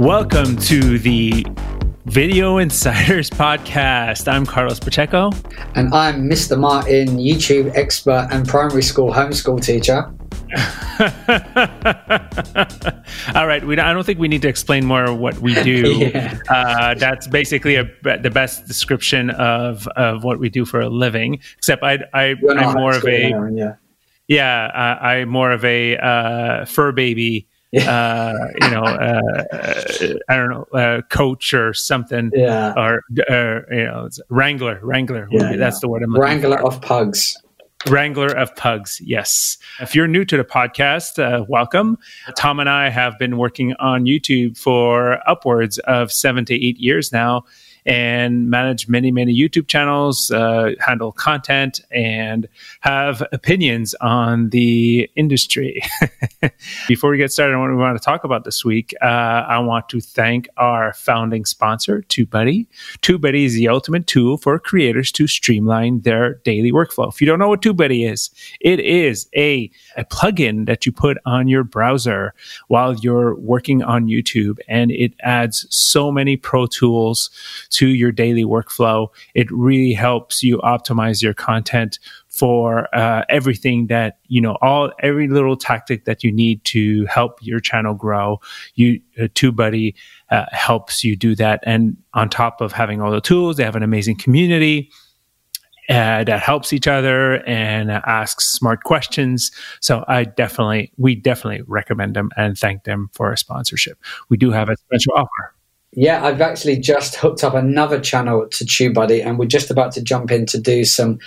Welcome to the Video Insiders Podcast. I'm Carlos Pacheco. And I'm Mr. Martin, YouTube expert and primary school homeschool teacher. All right, we, I don't think we need to explain more what we do. yeah. uh, that's basically a, the best description of, of what we do for a living. Except I, I, I'm more of a yeah, yeah uh, I'm more of a uh, fur baby uh, you know, uh, I don't know, uh, coach or something. Yeah. Or, uh, you know, wrangler, wrangler. Yeah, that's yeah. the word I'm Wrangler for. of pugs. Wrangler of Pugs, yes. If you're new to the podcast, uh, welcome. Tom and I have been working on YouTube for upwards of seven to eight years now and manage many, many YouTube channels, uh, handle content, and have opinions on the industry. Before we get started on what we want to talk about this week, uh, I want to thank our founding sponsor, TubeBuddy. TubeBuddy is the ultimate tool for creators to streamline their daily workflow. If you don't know what TubeBuddy is, it is a, a plugin that you put on your browser while you're working on YouTube, and it adds so many pro tools to your daily workflow. It really helps you optimize your content for uh, everything that you know all every little tactic that you need to help your channel grow you uh, tubebuddy uh, helps you do that and on top of having all the tools they have an amazing community uh, that helps each other and asks smart questions. So I definitely, we definitely recommend them and thank them for a sponsorship. We do have a special offer. Yeah, I've actually just hooked up another channel to TubeBuddy, and we're just about to jump in to do some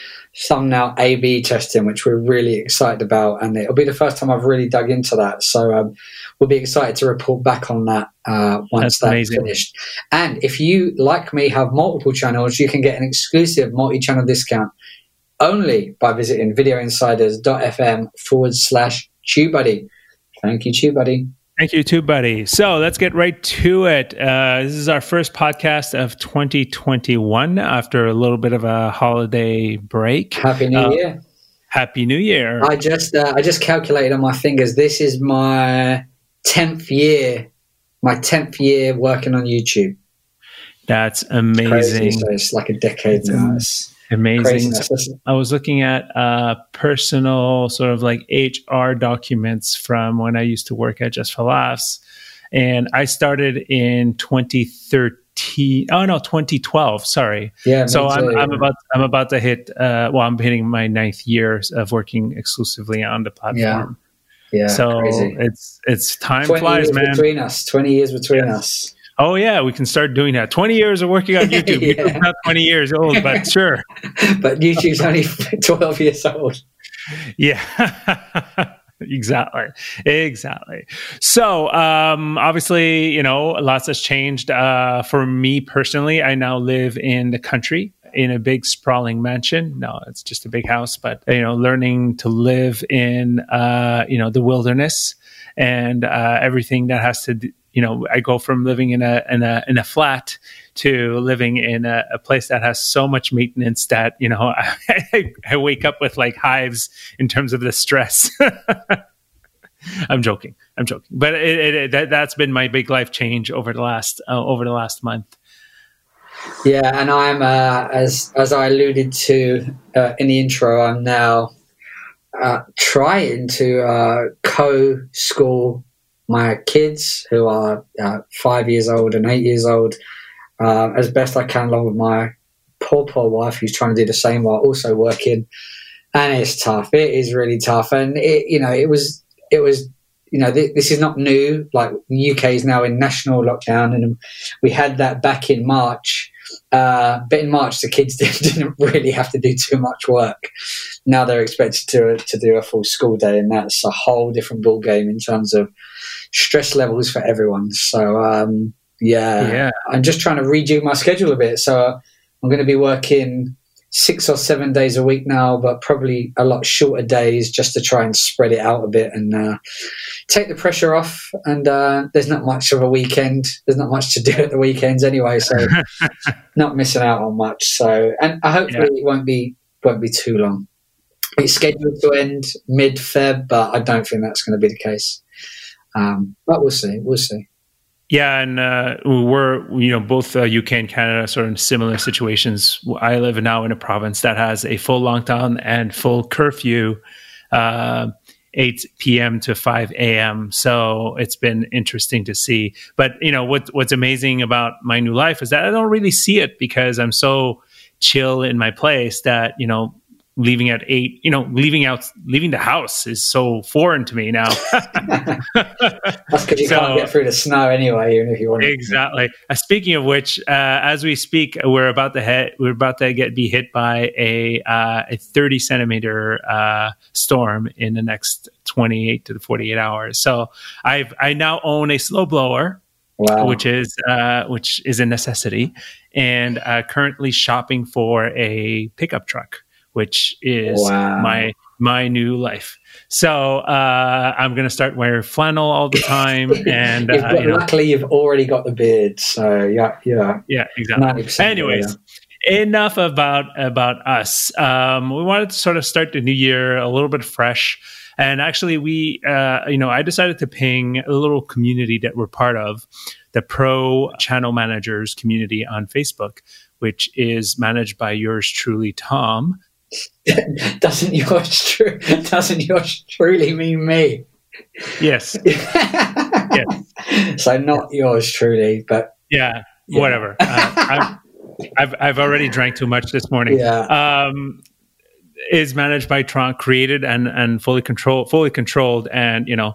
thumbnail A/B testing, which we're really excited about. And it'll be the first time I've really dug into that, so um, we'll be excited to report back on that uh, once that's, that's finished. And if you, like me, have multiple channels, you can get an exclusive multi-channel discount only by visiting videoinsiders.fm forward slash TubeBuddy. Thank you, TubeBuddy. Thank you, TubeBuddy. So let's get right to it. Uh, this is our first podcast of 2021 after a little bit of a holiday break. Happy New uh, Year! Happy New Year! I just uh, I just calculated on my fingers. This is my tenth year, my tenth year working on YouTube. That's amazing. It's, so it's like a decade now. Amazing. I was looking at uh, personal sort of like HR documents from when I used to work at Just for Laughs. And I started in 2013. Oh no, 2012. Sorry. Yeah. So I'm, I'm about I'm about to hit. Uh, well, I'm hitting my ninth year of working exclusively on the platform. Yeah. Yeah. So crazy. it's it's time flies, man. Between us, 20 years between yes. us. Oh yeah, we can start doing that. Twenty years of working on YouTube. yeah. not twenty years old, but sure. but YouTube's only twelve years old. Yeah. exactly exactly so um obviously you know lots has changed uh for me personally i now live in the country in a big sprawling mansion no it's just a big house but you know learning to live in uh you know the wilderness and uh everything that has to do, you know, I go from living in a in a in a flat to living in a, a place that has so much maintenance that you know I, I wake up with like hives in terms of the stress. I'm joking. I'm joking, but it, it, it, that, that's been my big life change over the last uh, over the last month. Yeah, and I'm uh, as as I alluded to uh, in the intro, I'm now uh, trying to uh, co-school my kids, who are uh, five years old and eight years old, uh, as best I can, along with my poor, poor wife, who's trying to do the same while also working. And it's tough. It is really tough. And it, you know, it was, it was, you know, th- this is not new. Like the UK is now in national lockdown, and we had that back in March. Uh, but in March, the kids didn't really have to do too much work. Now they're expected to to do a full school day, and that's a whole different ball game in terms of stress levels for everyone. So um, yeah, yeah, I'm just trying to redo my schedule a bit. So I'm going to be working six or seven days a week now, but probably a lot shorter days just to try and spread it out a bit and uh, take the pressure off. And uh, there's not much of a weekend. There's not much to do at the weekends anyway, so not missing out on much. So, and hopefully yeah. it won't be won't be too long. It's scheduled to end mid Feb, but I don't think that's going to be the case. Um, but we'll see. We'll see. Yeah, and uh, we're you know both uh, UK and Canada sort of in similar situations. I live now in a province that has a full lockdown and full curfew, uh, 8 p.m. to 5 a.m. So it's been interesting to see. But you know what what's amazing about my new life is that I don't really see it because I'm so chill in my place that you know leaving at eight, you know, leaving out, leaving the house is so foreign to me now. That's because you so, can't get through the snow anyway, even if you want. To exactly. Uh, speaking of which, uh, as we speak, we're about to hit, we're about to get be hit by a uh, a thirty centimeter uh, storm in the next twenty eight to the forty eight hours. So I've I now own a slow blower. Wow. Which is uh, which is a necessity, and uh, currently shopping for a pickup truck which is wow. my my new life. So uh, I'm going to start wearing flannel all the time. And uh, got, you know, luckily, you've already got the beard. So yeah, yeah, yeah, exactly. Anyways. Enough about about us. Um, we wanted to sort of start the new year a little bit fresh, and actually, we, uh, you know, I decided to ping a little community that we're part of, the Pro Channel Managers community on Facebook, which is managed by yours truly, Tom. doesn't yours true doesn't yours truly mean me? Yes. yes. So not yours truly, but yeah, yeah. whatever. Uh, I've, I've, I've already drank too much this morning. Yeah. Um, is managed by Tron, created and and fully controlled, fully controlled, and you know,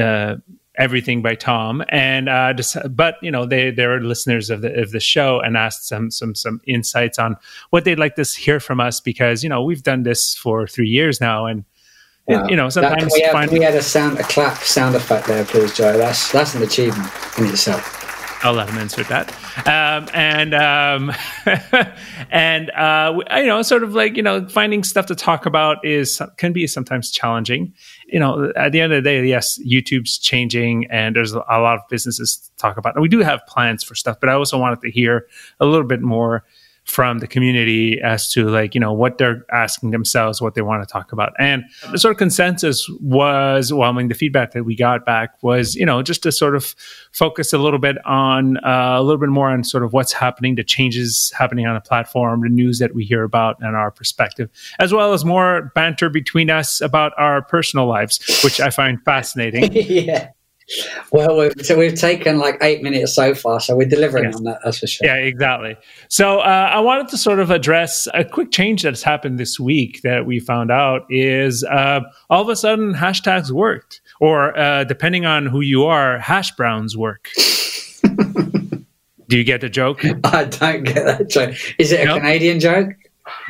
uh, everything by Tom, and uh, just, but you know they they're listeners of the of the show and asked some some some insights on what they'd like to hear from us because you know we've done this for three years now and. Wow. You know, sometimes we, have, we had a sound, a clap sound effect there, please, Joe. That's that's an achievement in itself. I'll let him insert that. Um, and um, and uh, you know, sort of like you know, finding stuff to talk about is can be sometimes challenging. You know, at the end of the day, yes, YouTube's changing, and there's a lot of businesses to talk about. And we do have plans for stuff, but I also wanted to hear a little bit more from the community as to like you know what they're asking themselves what they want to talk about. And the sort of consensus was well i mean the feedback that we got back was you know just to sort of focus a little bit on uh, a little bit more on sort of what's happening the changes happening on the platform the news that we hear about and our perspective as well as more banter between us about our personal lives which i find fascinating. Yeah well, we've, so we've taken like eight minutes so far, so we're delivering yes. on that. That's for sure. Yeah, exactly. So uh, I wanted to sort of address a quick change that's happened this week that we found out is uh, all of a sudden hashtags worked, or uh, depending on who you are, hash browns work. Do you get the joke? I don't get that joke. Is it a nope. Canadian joke?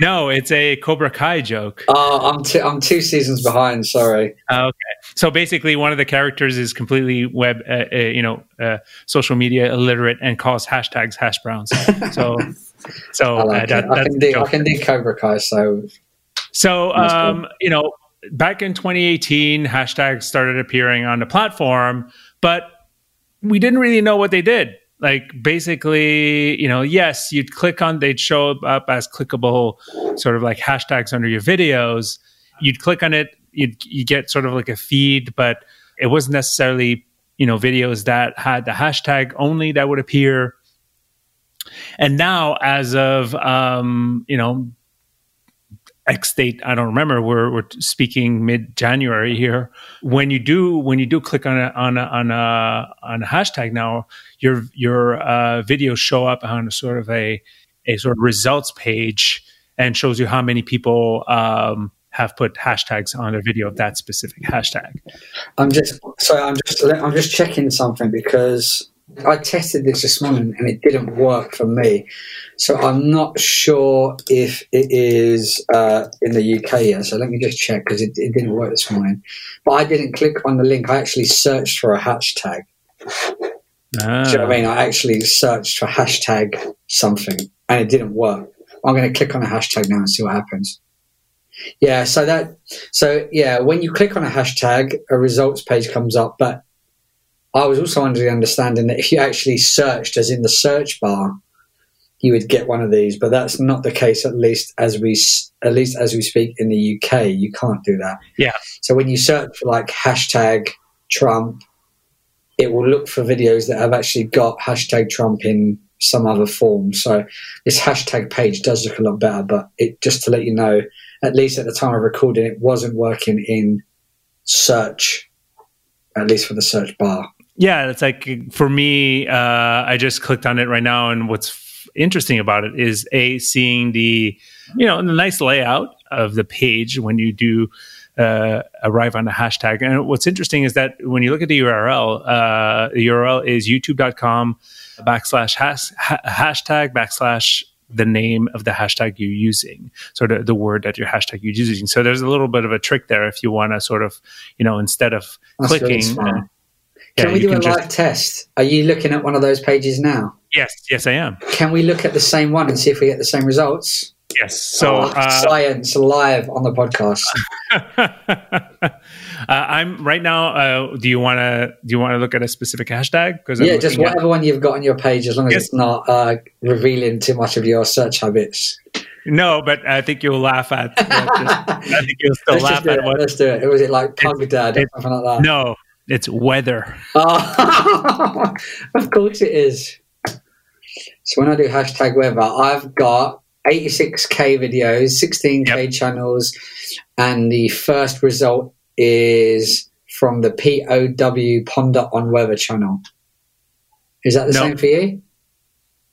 No, it's a Cobra Kai joke. Oh, I'm two, I'm two seasons behind. Sorry. Okay. So basically, one of the characters is completely web, uh, uh, you know, uh, social media illiterate and calls hashtags hash browns. So, so I, like uh, that, I, can do, I can do Cobra Kai. So, so um, you know, back in 2018, hashtags started appearing on the platform, but we didn't really know what they did like basically you know yes you'd click on they'd show up as clickable sort of like hashtags under your videos you'd click on it you'd you get sort of like a feed but it wasn't necessarily you know videos that had the hashtag only that would appear and now as of um you know X date, I don't remember. We're we're speaking mid January here. When you do when you do click on a on a on a on a hashtag now, your your uh, videos show up on a sort of a a sort of results page and shows you how many people um, have put hashtags on their video of that specific hashtag. I'm just so I'm just I'm just checking something because I tested this this morning and it didn't work for me. So I'm not sure if it is uh, in the UK yet. So let me just check because it, it, didn't work this morning. But I didn't click on the link. I actually searched for a hashtag. Ah. Do you know what I mean? I actually searched for hashtag something and it didn't work. I'm going to click on a hashtag now and see what happens. Yeah, so that so yeah, when you click on a hashtag, a results page comes up, but I was also under the understanding that if you actually searched, as in the search bar, you would get one of these. But that's not the case, at least as we at least as we speak in the UK. You can't do that. Yeah. So when you search for like hashtag Trump it will look for videos that have actually got hashtag Trump in some other form. So this hashtag page does look a lot better, but it just to let you know, at least at the time of recording, it wasn't working in search, at least for the search bar. Yeah, it's like for me, uh, I just clicked on it right now, and what's f- interesting about it is a seeing the you know the nice layout of the page when you do uh, arrive on a hashtag. And what's interesting is that when you look at the URL, uh, the URL is youtube.com backslash has, ha- hashtag backslash the name of the hashtag you're using, sort of the word that your hashtag you're using. So there's a little bit of a trick there if you want to sort of, you know, instead of That's clicking. Really can we do a live just... test? Are you looking at one of those pages now? Yes, yes, I am. Can we look at the same one and see if we get the same results? Yes. So oh, uh, science live on the podcast. uh, I'm right now. Uh, do you want to do you want to look at a specific hashtag? Because yeah, just whatever at... one you've got on your page, as long as yes. it's not uh, revealing too much of your search habits. No, but I think you'll laugh at. Uh, just, I think you'll still let's laugh at it, what. Let's do it. Was it like Pug Dad or something like that? No, it's weather. Oh, of course it is. So when I do hashtag weather, I've got 86k videos, 16k yep. channels, and the first result is from the POW Ponder on Weather channel. Is that the same for you?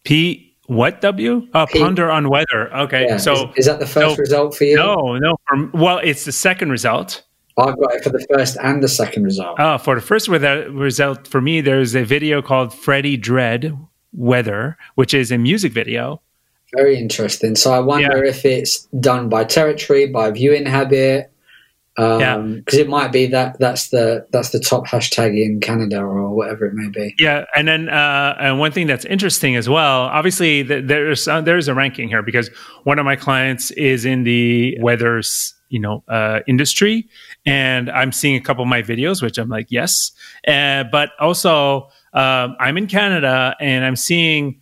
P what W? Uh, P- Ponder on Weather. Okay, yeah. so is, is, that the first no, result for you? No, no. For, well, it's the second result. I've got it for the first and the second result. Oh, for the first result for me, there's a video called Freddie Dread Weather, which is a music video very interesting. So I wonder yeah. if it's done by territory, by viewing habit, because um, yeah. it might be that that's the that's the top hashtag in Canada or whatever it may be. Yeah, and then uh, and one thing that's interesting as well. Obviously, there's uh, there's a ranking here because one of my clients is in the weather you know uh, industry, and I'm seeing a couple of my videos, which I'm like yes, uh, but also um, I'm in Canada and I'm seeing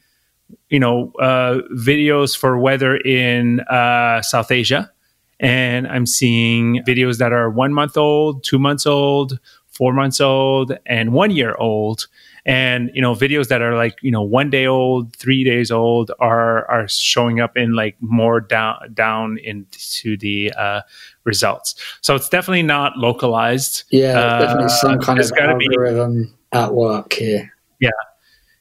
you know uh, videos for weather in uh, South Asia, and I'm seeing videos that are one month old, two months old, four months old, and one year old. And you know, videos that are like you know one day old, three days old are are showing up in like more down down into the uh, results. So it's definitely not localized. Yeah, definitely some uh, kind of algorithm be, at work here. Yeah,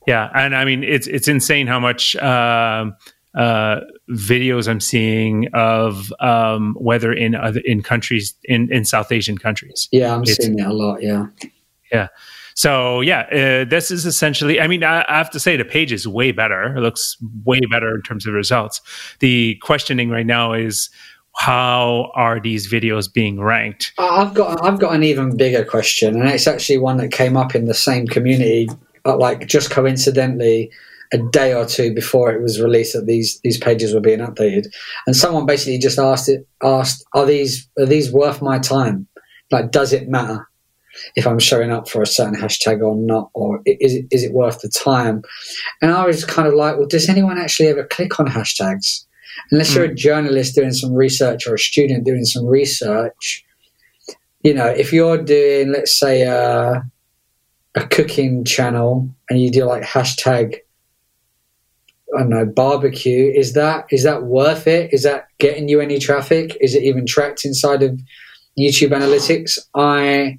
yeah, and I mean it's it's insane how much uh, uh, videos I'm seeing of um, weather in other in countries in in South Asian countries. Yeah, I'm it's, seeing it a lot. Yeah, yeah. So yeah, uh, this is essentially. I mean, I, I, have to say the page is way better. It looks way better in terms of results. The questioning right now is how are these videos being ranked? I've got I've got an even bigger question, and it's actually one that came up in the same community like just coincidentally a day or two before it was released that these these pages were being updated, and someone basically just asked it asked are these are these worth my time? Like, does it matter if I'm showing up for a certain hashtag or not, or is it is it worth the time? And I was kind of like, well, does anyone actually ever click on hashtags? Unless you're a hmm. journalist doing some research or a student doing some research, you know, if you're doing, let's say, uh, a cooking channel and you do like hashtag I don't know barbecue is that is that worth it? Is that getting you any traffic? Is it even tracked inside of YouTube analytics? I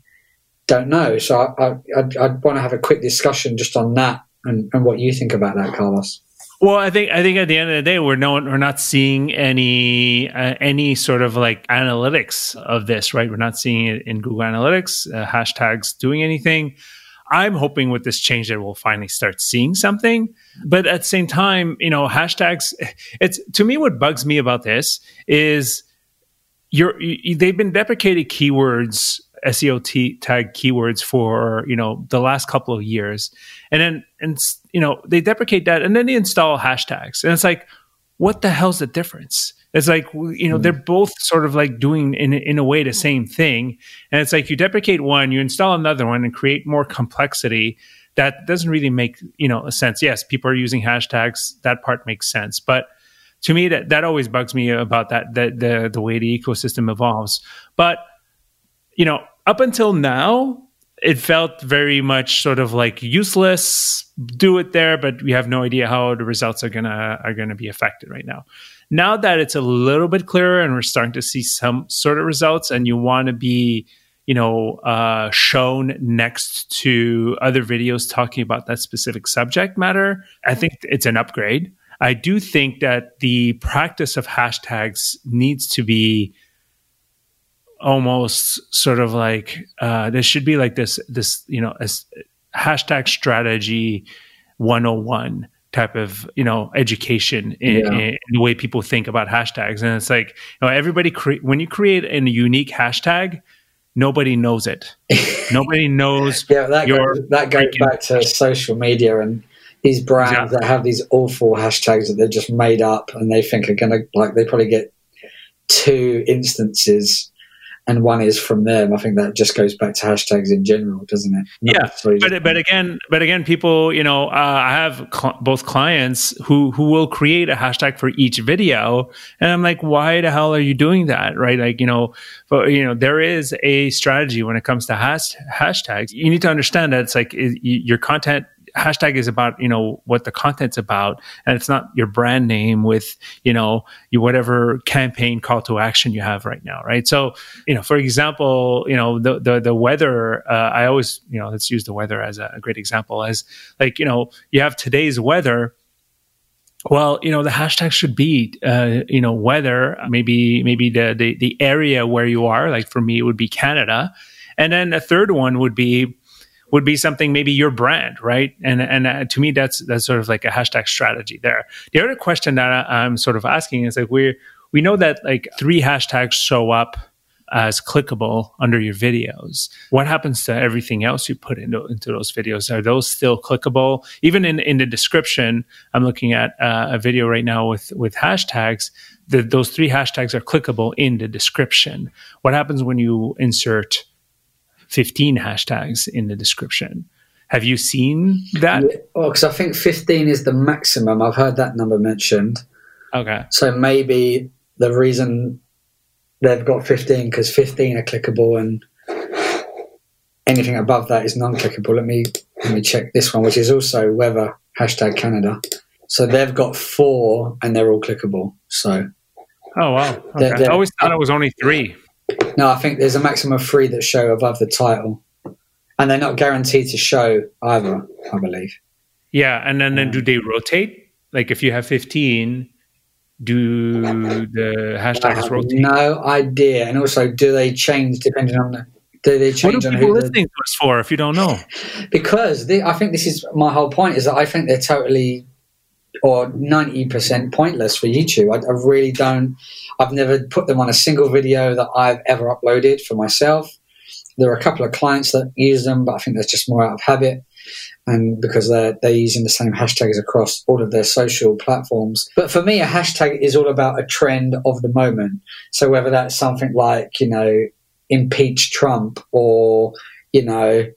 don't know. So I, I, I'd, I'd want to have a quick discussion just on that and, and what you think about that Carlos. Well, I think I think at the end of the day, we're no we're not seeing any uh, any sort of like analytics of this, right? We're not seeing it in Google Analytics, uh, hashtags doing anything. I'm hoping with this change that we'll finally start seeing something. But at the same time, you know, hashtags, it's to me, what bugs me about this is you're, you, they've been deprecated keywords, SEO t- tag keywords for, you know, the last couple of years. And then, and, you know, they deprecate that and then they install hashtags. And it's like, what the hell's the difference? It's like you know mm. they're both sort of like doing in in a way the same thing, and it's like you deprecate one, you install another one, and create more complexity. That doesn't really make you know a sense. Yes, people are using hashtags. That part makes sense, but to me that that always bugs me about that that the the way the ecosystem evolves. But you know, up until now, it felt very much sort of like useless. Do it there, but we have no idea how the results are gonna are gonna be affected right now. Now that it's a little bit clearer and we're starting to see some sort of results, and you want to be you know uh, shown next to other videos talking about that specific subject matter, I think it's an upgrade. I do think that the practice of hashtags needs to be almost sort of like uh, there should be like this this you know a hashtag strategy 101 type of you know education in, yeah. in, the way people think about hashtags. And it's like you know everybody cre- when you create a unique hashtag nobody knows it. Nobody knows yeah that goes, that goes back to social media and these brands that have these awful hashtags that they've just made up and they think are gonna like they probably get two instances and one is from them. I think that just goes back to hashtags in general, doesn't it? Not yeah, but but again, but again, people, you know, uh, I have cl- both clients who who will create a hashtag for each video, and I'm like, why the hell are you doing that, right? Like, you know, but you know, there is a strategy when it comes to hash- hashtags. You need to understand that it's like it, your content hashtag is about you know what the content's about and it's not your brand name with you know you whatever campaign call to action you have right now right so you know for example you know the the, the weather uh, i always you know let's use the weather as a, a great example as like you know you have today's weather well, you know, the hashtag should be, uh, you know, weather, maybe, maybe the, the, the area where you are. Like for me, it would be Canada. And then a third one would be, would be something maybe your brand, right? And and uh, to me, that's that's sort of like a hashtag strategy there. The other question that I, am sort of asking is like we we know that like three hashtags show up as clickable under your videos. What happens to everything else you put into into those videos? Are those still clickable? Even in in the description, I'm looking at uh, a video right now with with hashtags. The, those three hashtags are clickable in the description. What happens when you insert 15 hashtags in the description. Have you seen that? Yeah, oh, well, because I think 15 is the maximum. I've heard that number mentioned. Okay. So maybe the reason they've got 15 because 15 are clickable and anything above that is non-clickable. Let me let me check this one, which is also weather hashtag Canada. So they've got four and they're all clickable. So. Oh wow! Okay. They're, they're, I always thought it was only three. No, I think there's a maximum of three that show above the title, and they're not guaranteed to show either. I believe. Yeah, and then, then do they rotate? Like if you have 15, do the hashtags rotate? No idea. And also, do they change depending on the? Do they change what are people listening to us for if you don't know? because they, I think this is my whole point is that I think they're totally or 90% pointless for YouTube. I, I, really don't, I've never put them on a single video that I've ever uploaded for myself. There are a couple of clients that use them, but I think that's just more out of habit and because they're, they're using the same hashtags across all of their social platforms. But for me, a hashtag is all about a trend of the moment. So whether that's something like, you know, impeach Trump or, you know,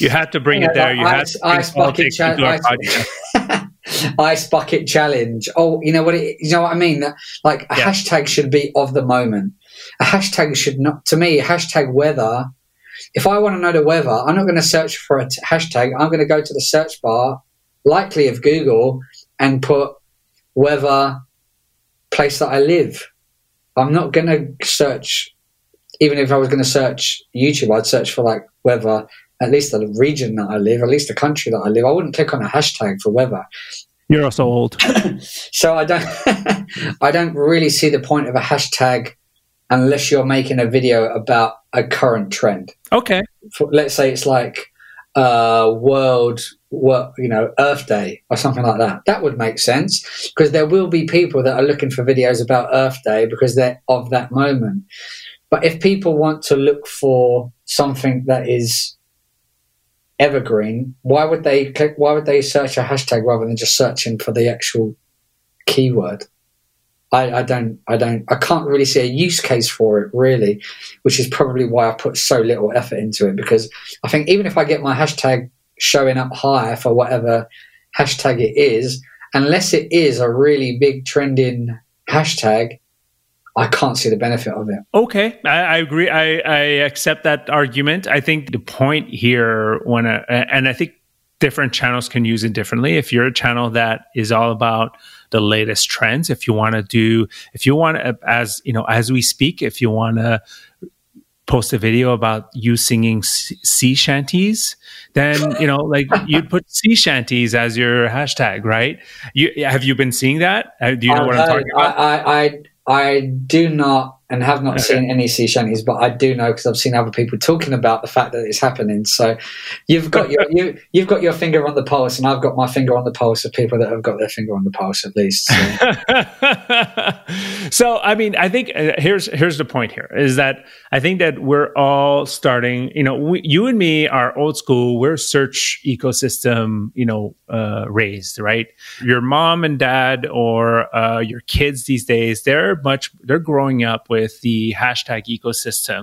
you had to bring it there. You ice, had to ice bucket challenge. Ice, ice, bucket challenge. Oh, you know what? It, you know what I mean? Like a yeah. hashtag should be of the moment. A hashtag should not. To me, hashtag weather. If I want to know the weather, I'm not going to search for a t- hashtag. I'm going to go to the search bar, likely of Google, and put weather place that I live. I'm not going to search. Even if I was going to search YouTube, I'd search for like weather at least the region that I live, at least the country that I live. I wouldn't click on a hashtag for weather. You're also old. so I don't I don't really see the point of a hashtag unless you're making a video about a current trend. Okay. For, let's say it's like uh, World, what you know, Earth Day or something like that. That would make sense because there will be people that are looking for videos about Earth Day because they're of that moment. But if people want to look for something that is evergreen, why would they click? Why would they search a hashtag rather than just searching for the actual keyword? I, I, don't, I don't, I can't really see a use case for it really, which is probably why I put so little effort into it. Because I think even if I get my hashtag showing up high for whatever hashtag it is, unless it is a really big trending hashtag, I can't see the benefit of it. Okay, I, I agree. I, I accept that argument. I think the point here, when and I think different channels can use it differently. If you're a channel that is all about the latest trends, if you want to do, if you want to, as you know, as we speak, if you want to post a video about you singing sea shanties, then you know, like you'd put sea shanties as your hashtag, right? You have you been seeing that? Uh, do you know what I'm talking about? I, I, I I do not and have not okay. seen any sea shanties, but I do know because I've seen other people talking about the fact that it's happening. So you've got your you you've got your finger on the pulse, and I've got my finger on the pulse of people that have got their finger on the pulse at least. So, so I mean, I think uh, here's here's the point here is that I think that we're all starting. You know, we, you and me are old school. We're search ecosystem. You know, uh, raised right. Your mom and dad or uh, your kids these days, they're much they're growing up with with the hashtag ecosystem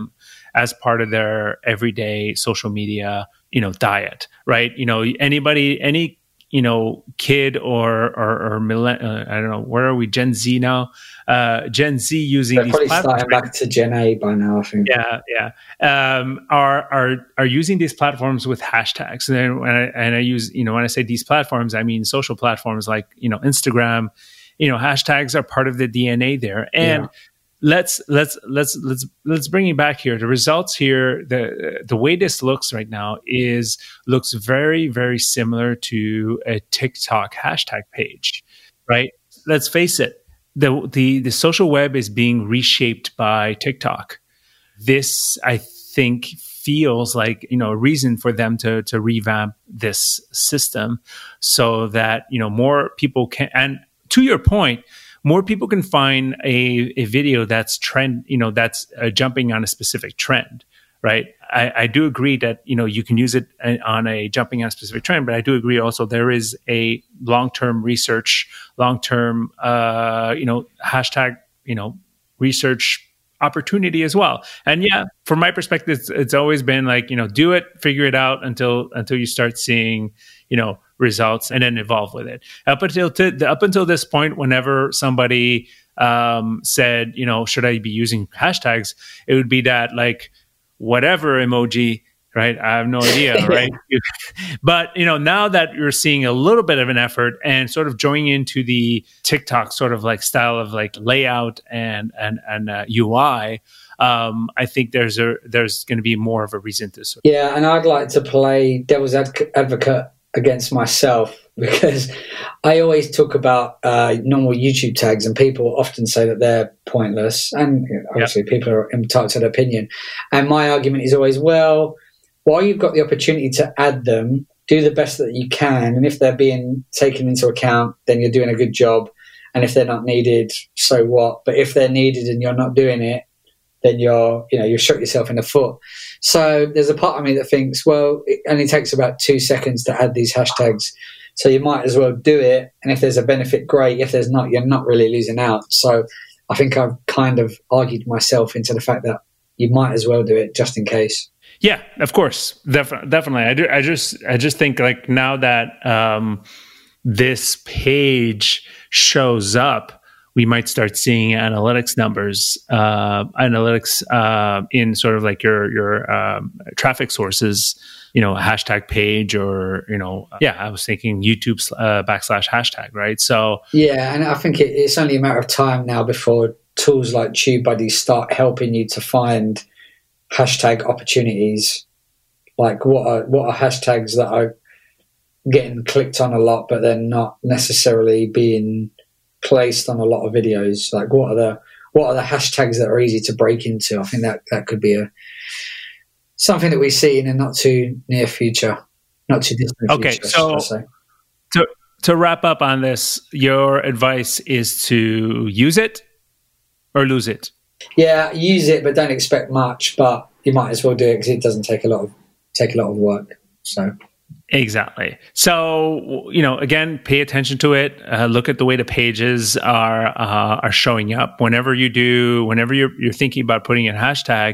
as part of their everyday social media, you know, diet, right? You know, anybody, any, you know, kid or or, or millenn- uh, I don't know, where are we? Gen Z now? Uh, Gen Z using They're these probably platforms. starting back to Gen A by now. I think. Yeah, yeah. Um, are are are using these platforms with hashtags, and when I, and I use, you know, when I say these platforms, I mean social platforms like you know Instagram. You know, hashtags are part of the DNA there, and yeah let's let's let's let's let's bring it back here. The results here, the the way this looks right now is looks very very similar to a TikTok hashtag page, right? Let's face it, the the the social web is being reshaped by TikTok. This, I think, feels like you know a reason for them to to revamp this system so that you know more people can. And to your point more people can find a, a video that's trend, you know, that's uh, jumping on a specific trend, right? I, I, do agree that, you know, you can use it uh, on a jumping on a specific trend, but I do agree also there is a long-term research, long-term, uh, you know, hashtag, you know, research opportunity as well. And yeah, from my perspective, it's, it's always been like, you know, do it, figure it out until, until you start seeing, you know, results and then evolve with it. Up until to, up until this point, whenever somebody um, said, you know, should I be using hashtags, it would be that like whatever emoji, right? I have no idea, right? but you know, now that you're seeing a little bit of an effort and sort of joining into the TikTok sort of like style of like layout and and and uh, UI. Um, I think there's a there's going to be more of a reason to. Sort of yeah, and I'd like to play devil's advocate against myself because I always talk about uh, normal YouTube tags, and people often say that they're pointless. And obviously, yep. people are entitled to their opinion. And my argument is always, well, while you've got the opportunity to add them, do the best that you can. And if they're being taken into account, then you're doing a good job. And if they're not needed, so what? But if they're needed and you're not doing it, then you're, you know, you've shot yourself in the foot. So there's a part of me that thinks, well, it only takes about two seconds to add these hashtags. So you might as well do it. And if there's a benefit, great. If there's not, you're not really losing out. So I think I've kind of argued myself into the fact that you might as well do it just in case. Yeah, of course, Def- definitely. I do. I just, I just think like now that um, this page shows up we might start seeing analytics numbers, uh, analytics uh, in sort of like your your um, traffic sources, you know, hashtag page or you know, yeah, I was thinking YouTube uh, backslash hashtag, right? So yeah, and I think it, it's only a matter of time now before tools like TubeBuddy start helping you to find hashtag opportunities. Like what are what are hashtags that are getting clicked on a lot, but they're not necessarily being placed on a lot of videos. Like what are the what are the hashtags that are easy to break into? I think that that could be a something that we see in a not too near future, not too distant. Okay, future, so to to wrap up on this, your advice is to use it or lose it. Yeah, use it, but don't expect much. But you might as well do it because it doesn't take a lot of take a lot of work. So Exactly. So you know, again, pay attention to it. Uh, look at the way the pages are uh, are showing up. Whenever you do, whenever you're you're thinking about putting a hashtag,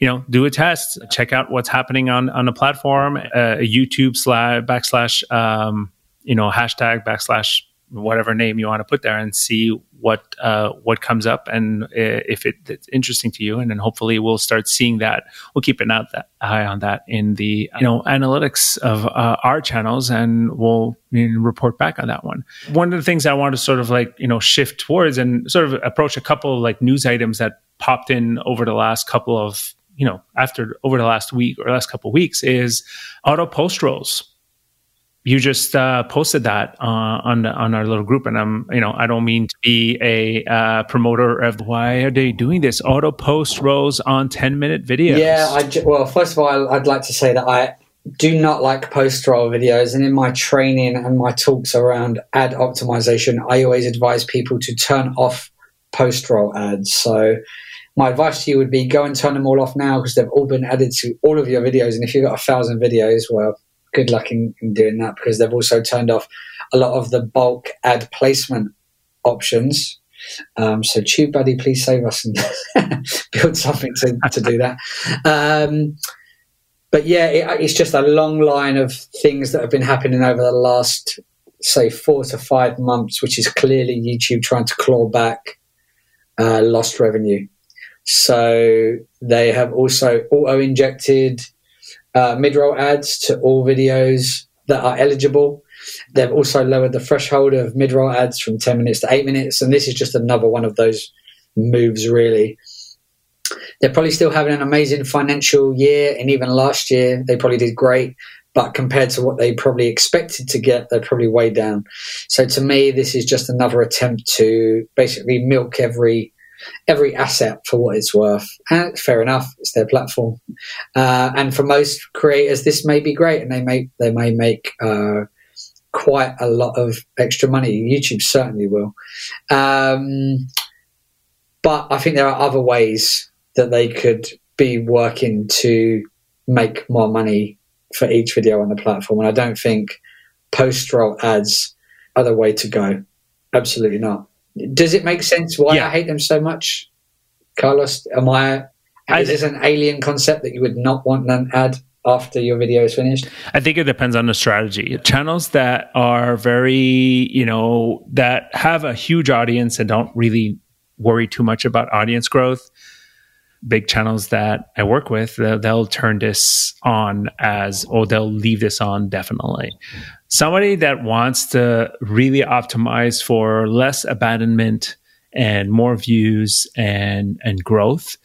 you know, do a test. Check out what's happening on on the platform. Uh, YouTube slash backslash um, you know hashtag backslash whatever name you want to put there and see what uh, what comes up and uh, if it, it's interesting to you. And then hopefully we'll start seeing that. We'll keep an eye on that in the you know analytics of uh, our channels and we'll you know, report back on that one. One of the things i want to sort of like you know shift towards and sort of approach a couple of like news items that popped in over the last couple of you know after over the last week or last couple of weeks is auto post rolls you just uh, posted that uh, on on our little group, and I'm you know I don't mean to be a uh, promoter of why are they doing this auto post rolls on ten minute videos. Yeah, I, well, first of all, I'd like to say that I do not like post roll videos, and in my training and my talks around ad optimization, I always advise people to turn off post roll ads. So my advice to you would be go and turn them all off now because they've all been added to all of your videos. And if you've got a thousand videos, well, good luck in, in doing that because they've also turned off a lot of the bulk ad placement options. Um, so TubeBuddy, please save us and build something to, to do that. Um, but yeah, it, it's just a long line of things that have been happening over the last, say, four to five months, which is clearly YouTube trying to claw back uh, lost revenue. So they have also auto injected uh, mid-roll ads to all videos that are eligible. They've also lowered the threshold of mid-roll ads from 10 minutes to 8 minutes, and this is just another one of those moves, really. They're probably still having an amazing financial year, and even last year they probably did great. But compared to what they probably expected to get, they're probably way down. So to me, this is just another attempt to basically milk every every asset for what it's worth. And fair enough, it's their platform. Uh, and for most creators, this may be great, and they may they may make uh, quite a lot of extra money. YouTube certainly will. Um, but I think there are other ways that they could be working to make more money for each video on the platform. And I don't think post roll ads are the way to go. Absolutely not. Does it make sense why yeah. I hate them so much, Carlos? Am I? Is this an alien concept that you would not want an ad after your video is finished? I think it depends on the strategy. Channels that are very, you know, that have a huge audience and don't really worry too much about audience growth. Big channels that I work with, they'll, they'll turn this on as, or they'll leave this on definitely somebody that wants to really optimize for less abandonment and more views and and growth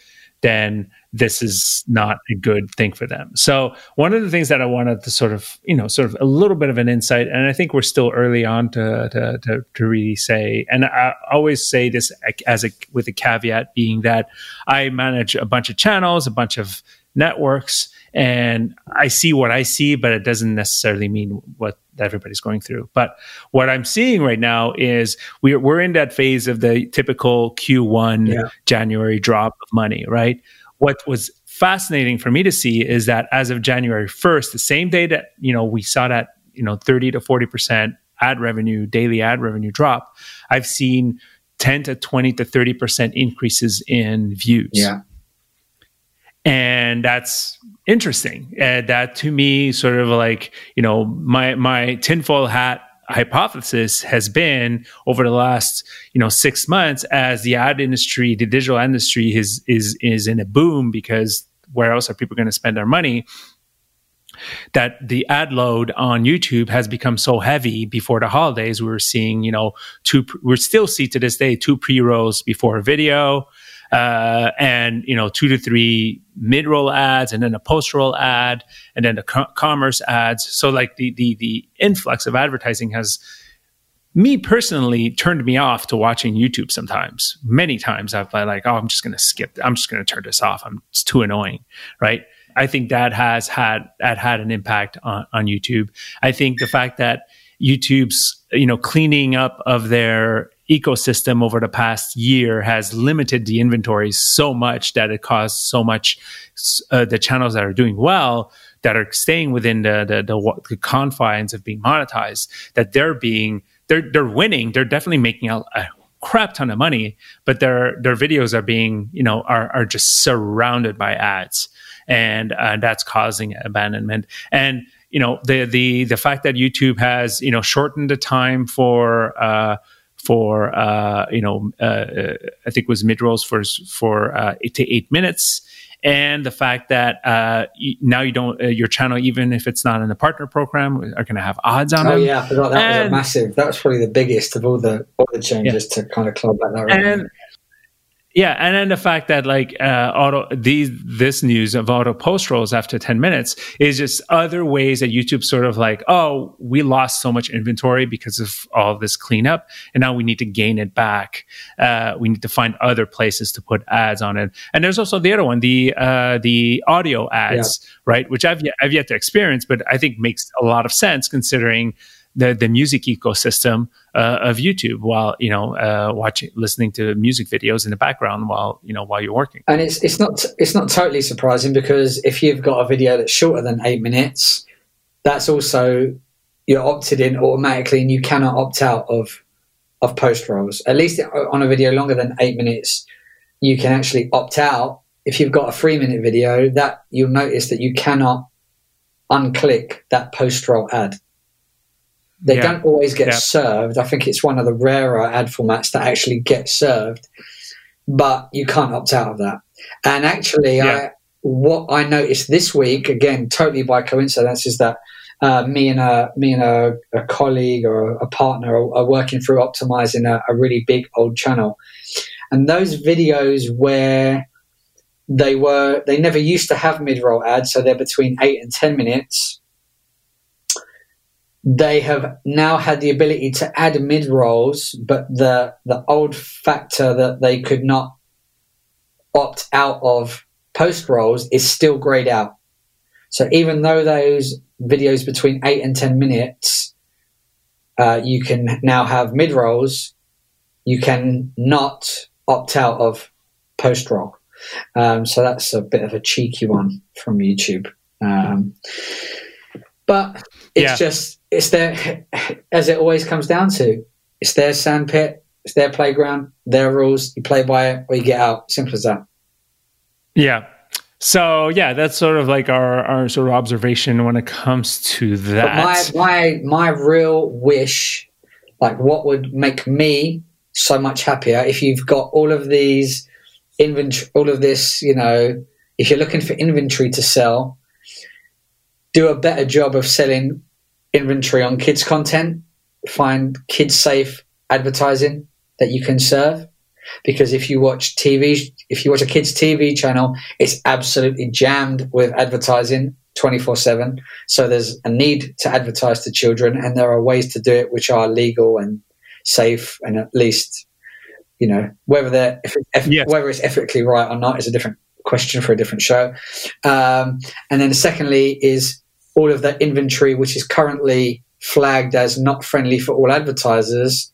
then this is not a good thing for them. So one of the things that I wanted to sort of, you know, sort of a little bit of an insight, and I think we're still early on to to to, to really say, and I always say this as a with a caveat being that I manage a bunch of channels, a bunch of networks, and I see what I see, but it doesn't necessarily mean what everybody's going through. But what I'm seeing right now is we're we're in that phase of the typical Q1 yeah. January drop of money, right? What was fascinating for me to see is that as of January 1st, the same day that you know we saw that you know 30 to 40 percent ad revenue, daily ad revenue drop, I've seen 10 to 20 to 30 percent increases in views. Yeah and that's interesting. Uh, that to me, sort of like you know, my my tinfoil hat hypothesis has been over the last you know six months as the ad industry, the digital industry is is is in a boom because where else are people going to spend their money? that the ad load on YouTube has become so heavy before the holidays. We were seeing, you know, two, we're still see to this day two pre rolls before a video, uh, and you know two to three mid roll ads and then a post roll ad and then the co- commerce ads. So like the the the influx of advertising has me personally turned me off to watching youtube sometimes. Many times i've been like oh i'm just to skip i'm just to turn this off. I'm it's too annoying right? I think that has had that had an impact on, on youtube. I think the fact that youtube's you know cleaning up of their ecosystem over the past year has limited the inventory so much that it caused so much uh, the channels that are doing well that are staying within the, the, the, the confines of being monetized that they're being they're they're winning. They're definitely making a, a crap ton of money but their their videos are being you know are are just surrounded by ads. And uh, that's causing abandonment. And you know the the the fact that YouTube has you know shortened the time for uh, for uh, you know uh, I think it was mid rolls for for uh, eight to eight minutes, and the fact that uh, now you don't uh, your channel even if it's not in the partner program are going to have odds on it. oh, them. yeah, I forgot that and, was a massive. That was probably the biggest of all the all the changes yeah. to kind of club that. And, yeah, and then the fact that like uh, auto these this news of auto post rolls after ten minutes is just other ways that YouTube sort of like, oh, we lost so much inventory because of all this cleanup, and now we need to gain it back. Uh, we need to find other places to put ads on it. And there's also the other one, the uh, the audio ads, yeah. right? Which I've yet, I've yet to experience, but I think makes a lot of sense considering the the music ecosystem uh, of YouTube while you know uh, watching listening to music videos in the background while you know while you're working. And it's it's not it's not totally surprising because if you've got a video that's shorter than eight minutes, that's also you're opted in automatically, and you cannot opt out of of post rolls. At least on a video longer than eight minutes, you can actually opt out. If you've got a three minute video, that you'll notice that you cannot unclick that post roll ad. They yeah. don't always get yeah. served. I think it's one of the rarer ad formats that actually get served, but you can't opt out of that. And actually, yeah. I, what I noticed this week, again, totally by coincidence, is that uh, me and a me and a, a colleague or a partner are, are working through optimizing a, a, really big old channel, and those videos where they were they never used to have mid roll ads, so they're between eight and ten minutes they have now had the ability to add mid rolls, but the the old factor that they could not opt out of post rolls is still grayed out. So even though those videos between eight and ten minutes, uh, you can now have mid rolls, you can not opt out of post roll. Um, so that's a bit of a cheeky one from YouTube. Um, but it's yeah. just it's their as it always comes down to it's their sandpit, it's their playground, their rules. You play by it or you get out. Simple as that. Yeah. So yeah, that's sort of like our, our sort of observation when it comes to that. But my my my real wish, like what would make me so much happier if you've got all of these inventory, all of this, you know, if you're looking for inventory to sell, do a better job of selling inventory on kids content, find kids safe advertising that you can serve. Because if you watch TV, if you watch a kids TV channel, it's absolutely jammed with advertising 24 7. So there's a need to advertise to children, and there are ways to do it which are legal and safe, and at least, you know, whether they're, if, if, yes. whether it's ethically right or not is a different question for a different show. Um, and then secondly is all of that inventory, which is currently flagged as not friendly for all advertisers,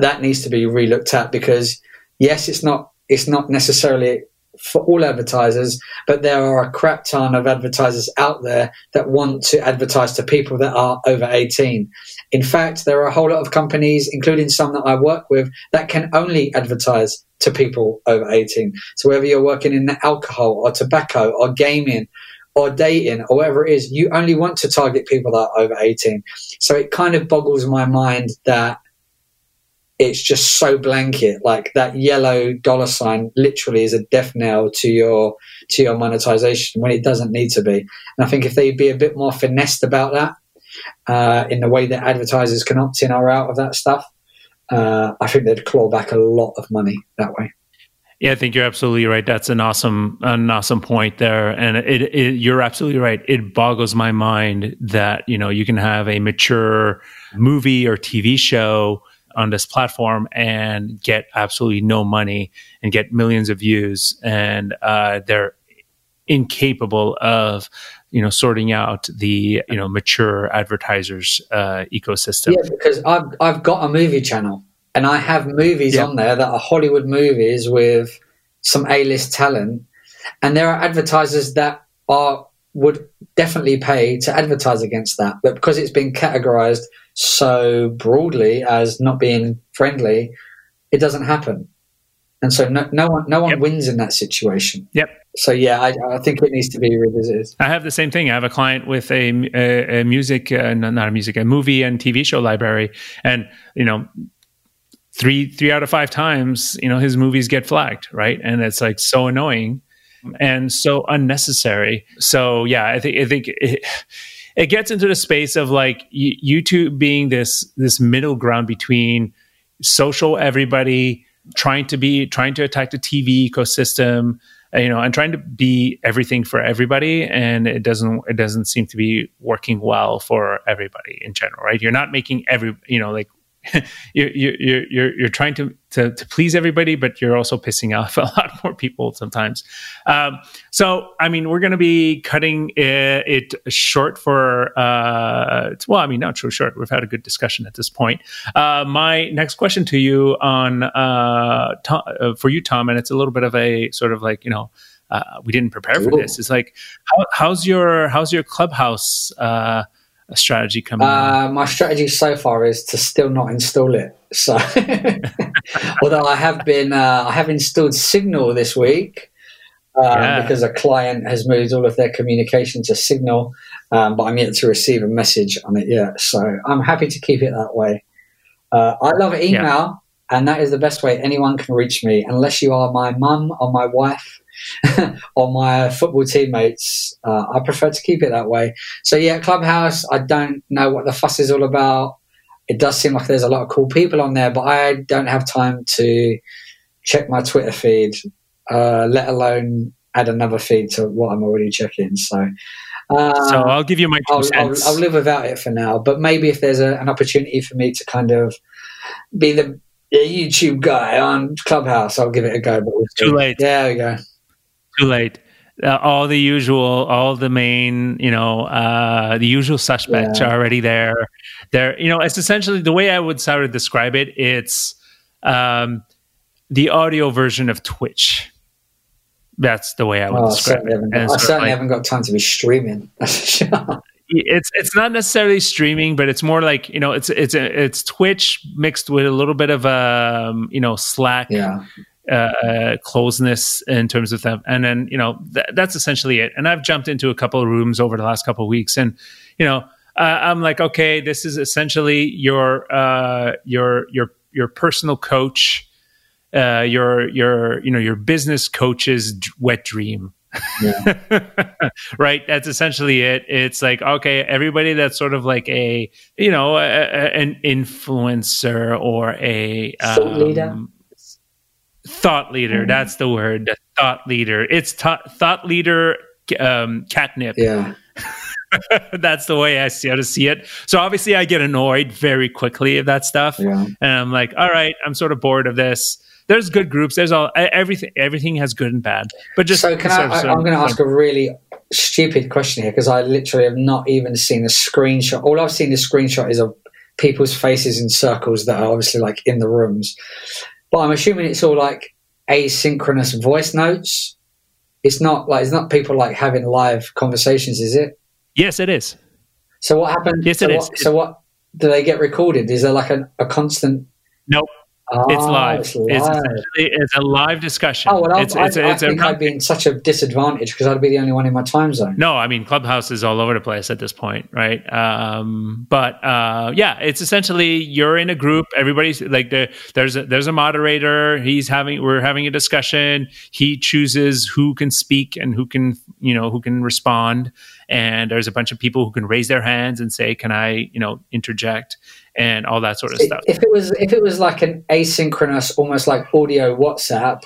that needs to be relooked at because yes, it's not it's not necessarily for all advertisers, but there are a crap ton of advertisers out there that want to advertise to people that are over 18. In fact, there are a whole lot of companies, including some that I work with, that can only advertise to people over 18. So whether you're working in alcohol or tobacco or gaming or dating or whatever it is, you only want to target people that are over 18. So it kind of boggles my mind that it's just so blanket. Like that yellow dollar sign literally is a death nail to your to your monetization when it doesn't need to be. And i think if they'd be a bit more finessed about that uh, in the way that advertisers can opt in or out of that stuff uh, i think they'd claw back a lot of money that way yeah, I think you're absolutely right. That's an awesome, an awesome point there, and it, it, you're absolutely right. It boggles my mind that you know you can have a mature movie or TV show on this platform and get absolutely no money and get millions of views, and uh, they're incapable of you know sorting out the you know mature advertisers uh, ecosystem. Yeah, because I've I've got a movie channel and I have movies yeah. on there that are Hollywood movies with some A-list talent, and there are advertisers that are would definitely pay to advertise against that, but because it's been categorized so broadly as not being friendly, it doesn't happen. and so no, no one no one Yep. wins in that situation. Yep. So yeah, I, I think it needs to be revisited. I have the same thing. I have a client with a, a, a music, uh, not a music, a movie and TV show library, and you know, three three out of five times, you know, his movies get flagged, right? And it's like so annoying and so unnecessary. So yeah, I think I think it, it gets into the space of like YouTube being this this middle ground between social everybody trying to be trying to attack the TV ecosystem uh, you know and trying to be everything for everybody and it doesn't it doesn't seem to be working well for everybody in general right you're not making every you know like you're you're you're you're trying to, to to please everybody, but you're also pissing off a lot more people sometimes. Um, so, I mean, we're going to be cutting it, it short for uh, well, I mean, not too short. We've had a good discussion at this point. Uh, my next question to you on uh, Tom, uh, for you, Tom, and it's a little bit of a sort of like you know. Uh, we didn't prepare for Ooh. this. It's like, how, how's your how's your clubhouse uh, strategy coming? Uh, my strategy so far is to still not install it. So, although I have been, uh, I have installed Signal this week uh, Yeah. because a client has moved all of their communication to Signal, um, but I'm yet to receive a message on it yet. So I'm happy to keep it that way. Uh, I love email, and that is the best way anyone can reach me, unless you are my mum or my wife. or my football teammates, uh, I prefer to keep it that way. So yeah, Clubhouse. I don't know what the fuss is all about. It does seem like there's a lot of cool people on there, but I don't have time to check my Twitter feed, uh, let alone add another feed to what I'm already checking. So, uh, so I'll give you my 2 I'll, I'll. I'll live without it for now. But maybe if there's a, an opportunity for me to kind of be the, YouTube guy on Clubhouse, I'll give it a go. But. Too late. There we go. Too late. Uh, all the usual, all the main, you know, uh, the usual suspects Yeah. are already there. There, you know, it's essentially the way I would sort of describe it. It's um, the audio version of Twitch. That's the way I would Oh, describe it. I certainly like- haven't got time to be streaming. That's for sure. it's it's not necessarily streaming, but it's more like you know, it's it's it's Twitch mixed with a little bit of um, you know, Slack Yeah. Uh, closeness in terms of them. And then, you know, th- that's essentially it. And I've jumped into a couple of rooms over the last couple of weeks and, you know, uh, I'm like, okay, this is essentially your, uh, your, your, your personal coach, uh, your, your, you know, your business coach's d- wet dream. Yeah. right that's essentially it it's like okay everybody that's sort of like a you know a, a- an influencer or a Thought leader. Thought leader Mhm. that's the word the thought leader it's thought thought leader um, catnip Yeah. that's the way i see how to see it so obviously i get annoyed very quickly of that stuff Yeah. and i'm like all right i'm sort of bored of this there's good groups there's all everything everything has good and bad but just so can I, I, I'm going to ask a really stupid question here because I literally have not even seen a screenshot. All I've seen the screenshot is of people's faces in circles that are obviously like in the rooms. But I'm assuming it's all like asynchronous voice notes. It's not like it's not people like having live conversations, is it? yes it is So what happens? Yes, so it what, is. So what do they get recorded? Is there like a, a constant? Nope. It's Ah, live It's it's, live. essentially it's a live discussion Oh well, I, it's, I, it's, I it's a think I'd be in such a disadvantage because I'd be the only one in my time zone. No, I mean Clubhouse is all over the place at this point, right? Um, but uh, yeah, it's essentially you're in a group. Everybody's like there. There's a, there's a moderator. He's having we're having a discussion. He chooses who can speak and who can you know who can respond. And there's a bunch of people who can raise their hands and say, "Can I you know interject?" and all that sort of stuff. If it was if it was like an asynchronous, almost like audio WhatsApp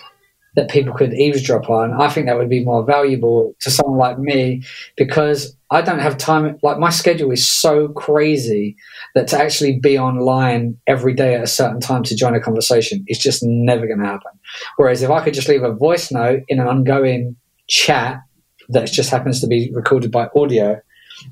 that people could eavesdrop on, I think that would be more valuable to someone like me because I don't have time. Like my schedule is so crazy that to actually be online every day at a certain time to join a conversation is just never going to happen. Whereas if I could just leave a voice note in an ongoing chat that just happens to be recorded by audio,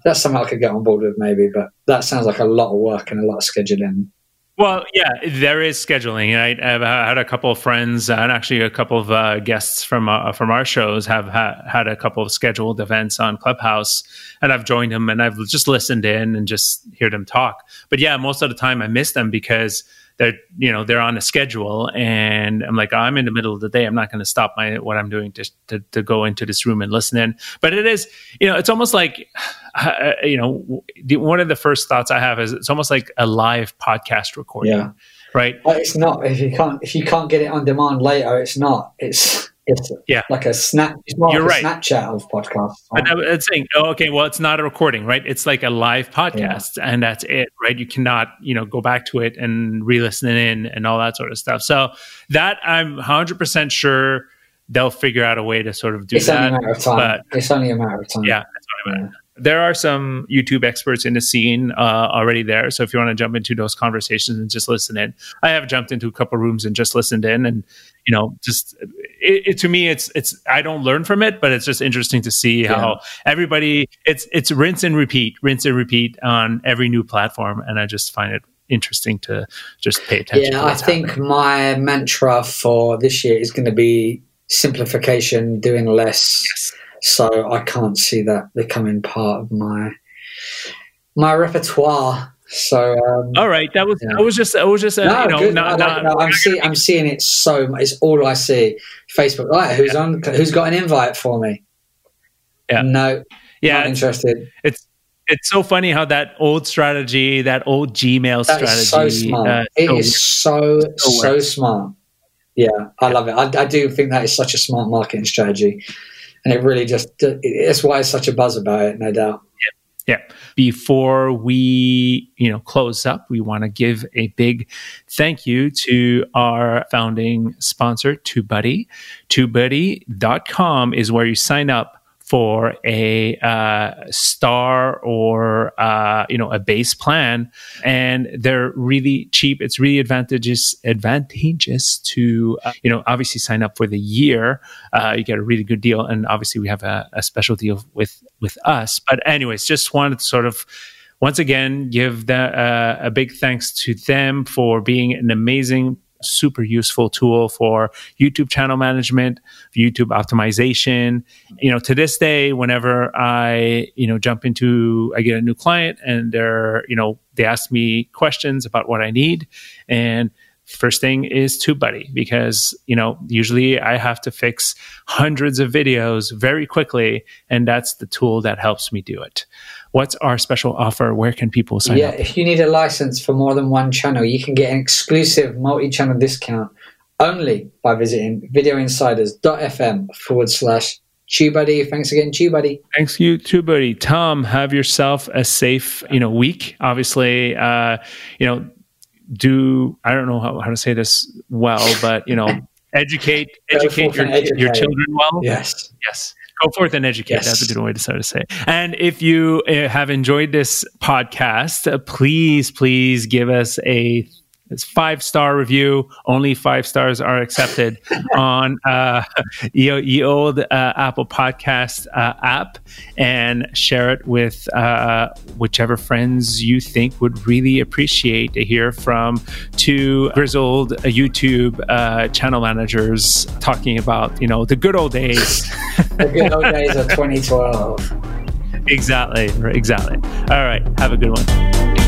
that's something I could get on board with maybe, but that sounds like a lot of work and a lot of scheduling. Well, yeah, there is scheduling. I, I've had a couple of friends and actually a couple of uh, guests from uh, from our shows have ha- had a couple of scheduled events on Clubhouse, and I've joined them and I've just listened in and just hear them talk. But yeah, most of the time I miss them because they're you know they're on a schedule and i'm like oh, i'm in the middle of the day. I'm not going to stop my what i'm doing to, to, to go into this room and listen in. But it is you know it's almost like uh, you know one of the first thoughts i have is it's almost like a live podcast recording yeah. right? But it's not if you can't if you can't get it on demand later it's not. It's it's yeah. like a snap. You're like right. Snapchat of podcasts. Right? I'm saying, oh, okay, well, it's not a recording, right? It's like a live podcast, yeah. and that's it, right? You cannot, you know, go back to it and re-listen in and all that sort of stuff. So that I'm 100 percent sure they'll figure out a way to sort of do it's that. Only a matter of time. But, it's only a matter of time. Yeah, that's what I meant. Yeah there are some YouTube experts in the scene uh, already there. So if you want to jump into those conversations and just listen in, I have jumped into a couple rooms and just listened in, and you know, just it, it, to me, it's it's I don't learn from it, but it's just interesting to see yeah. how everybody it's it's rinse and repeat, rinse and repeat on every new platform, and I just find it interesting to just pay attention. Yeah, I think happening. my mantra for this year is going to be simplification, doing less. Yes so I can't see that becoming part of my my repertoire. So um, all right, that was yeah. I was just I was just uh, no, you know not, not, no, I'm seeing I'm seeing it so much. It's all I see. Facebook, right? Who's yeah. on? Who's got an invite for me? Yeah, no, yeah, not interested. It's it's so funny how that old strategy, that old Gmail that strategy, so smart. Uh, it so, is so so, so smart. Yeah, I love it. I, I do think that is such a smart marketing strategy and it really just it's why it's such a buzz about it, no doubt. Yeah. Before we, you know, close up, we want to give a big thank you to our founding sponsor, TubeBuddy. TubeBuddy.com is where you sign up for a uh, star or uh, you know a base plan, and they're really cheap. It's really advantageous advantageous to uh, you know obviously sign up for the year. Uh, you get a really good deal, and obviously we have a, a special deal with with us. But anyways, just wanted to sort of once again give the, uh, a big thanks to them for being an amazing super useful tool for YouTube channel management, YouTube optimization. You know, to this day, whenever I, you know, jump into, I get a new client and they're, you know, they ask me questions about what I need. And first thing is TubeBuddy because, you know, usually I have to fix hundreds of videos very quickly. And that's the tool that helps me do it what's our special offer? Where can people sign yeah, up? Yeah, if you need a license for more than one channel, you can get an exclusive multi channel discount only by visiting videoinsiders.fm forward slash TubeBuddy. Thanks again, TubeBuddy. Thanks you, TubeBuddy. Tom, have yourself a safe, you know, week. Obviously, uh, you know, do I don't know how, how to say this well, but you know, educate educate your, your children well. Yes. Yes go forth and educate. Yes. That's a good way to start to say. And if you uh, have enjoyed this podcast, uh, please, please give us a it's five star review. Only five stars are accepted on uh, the old uh, Apple Podcast uh, app, and share it with uh, whichever friends you think would really appreciate to hear from two grizzled uh, YouTube uh, channel managers talking about you know the good old days, the good old days of 2012. Exactly. Exactly. All right. Have a good one.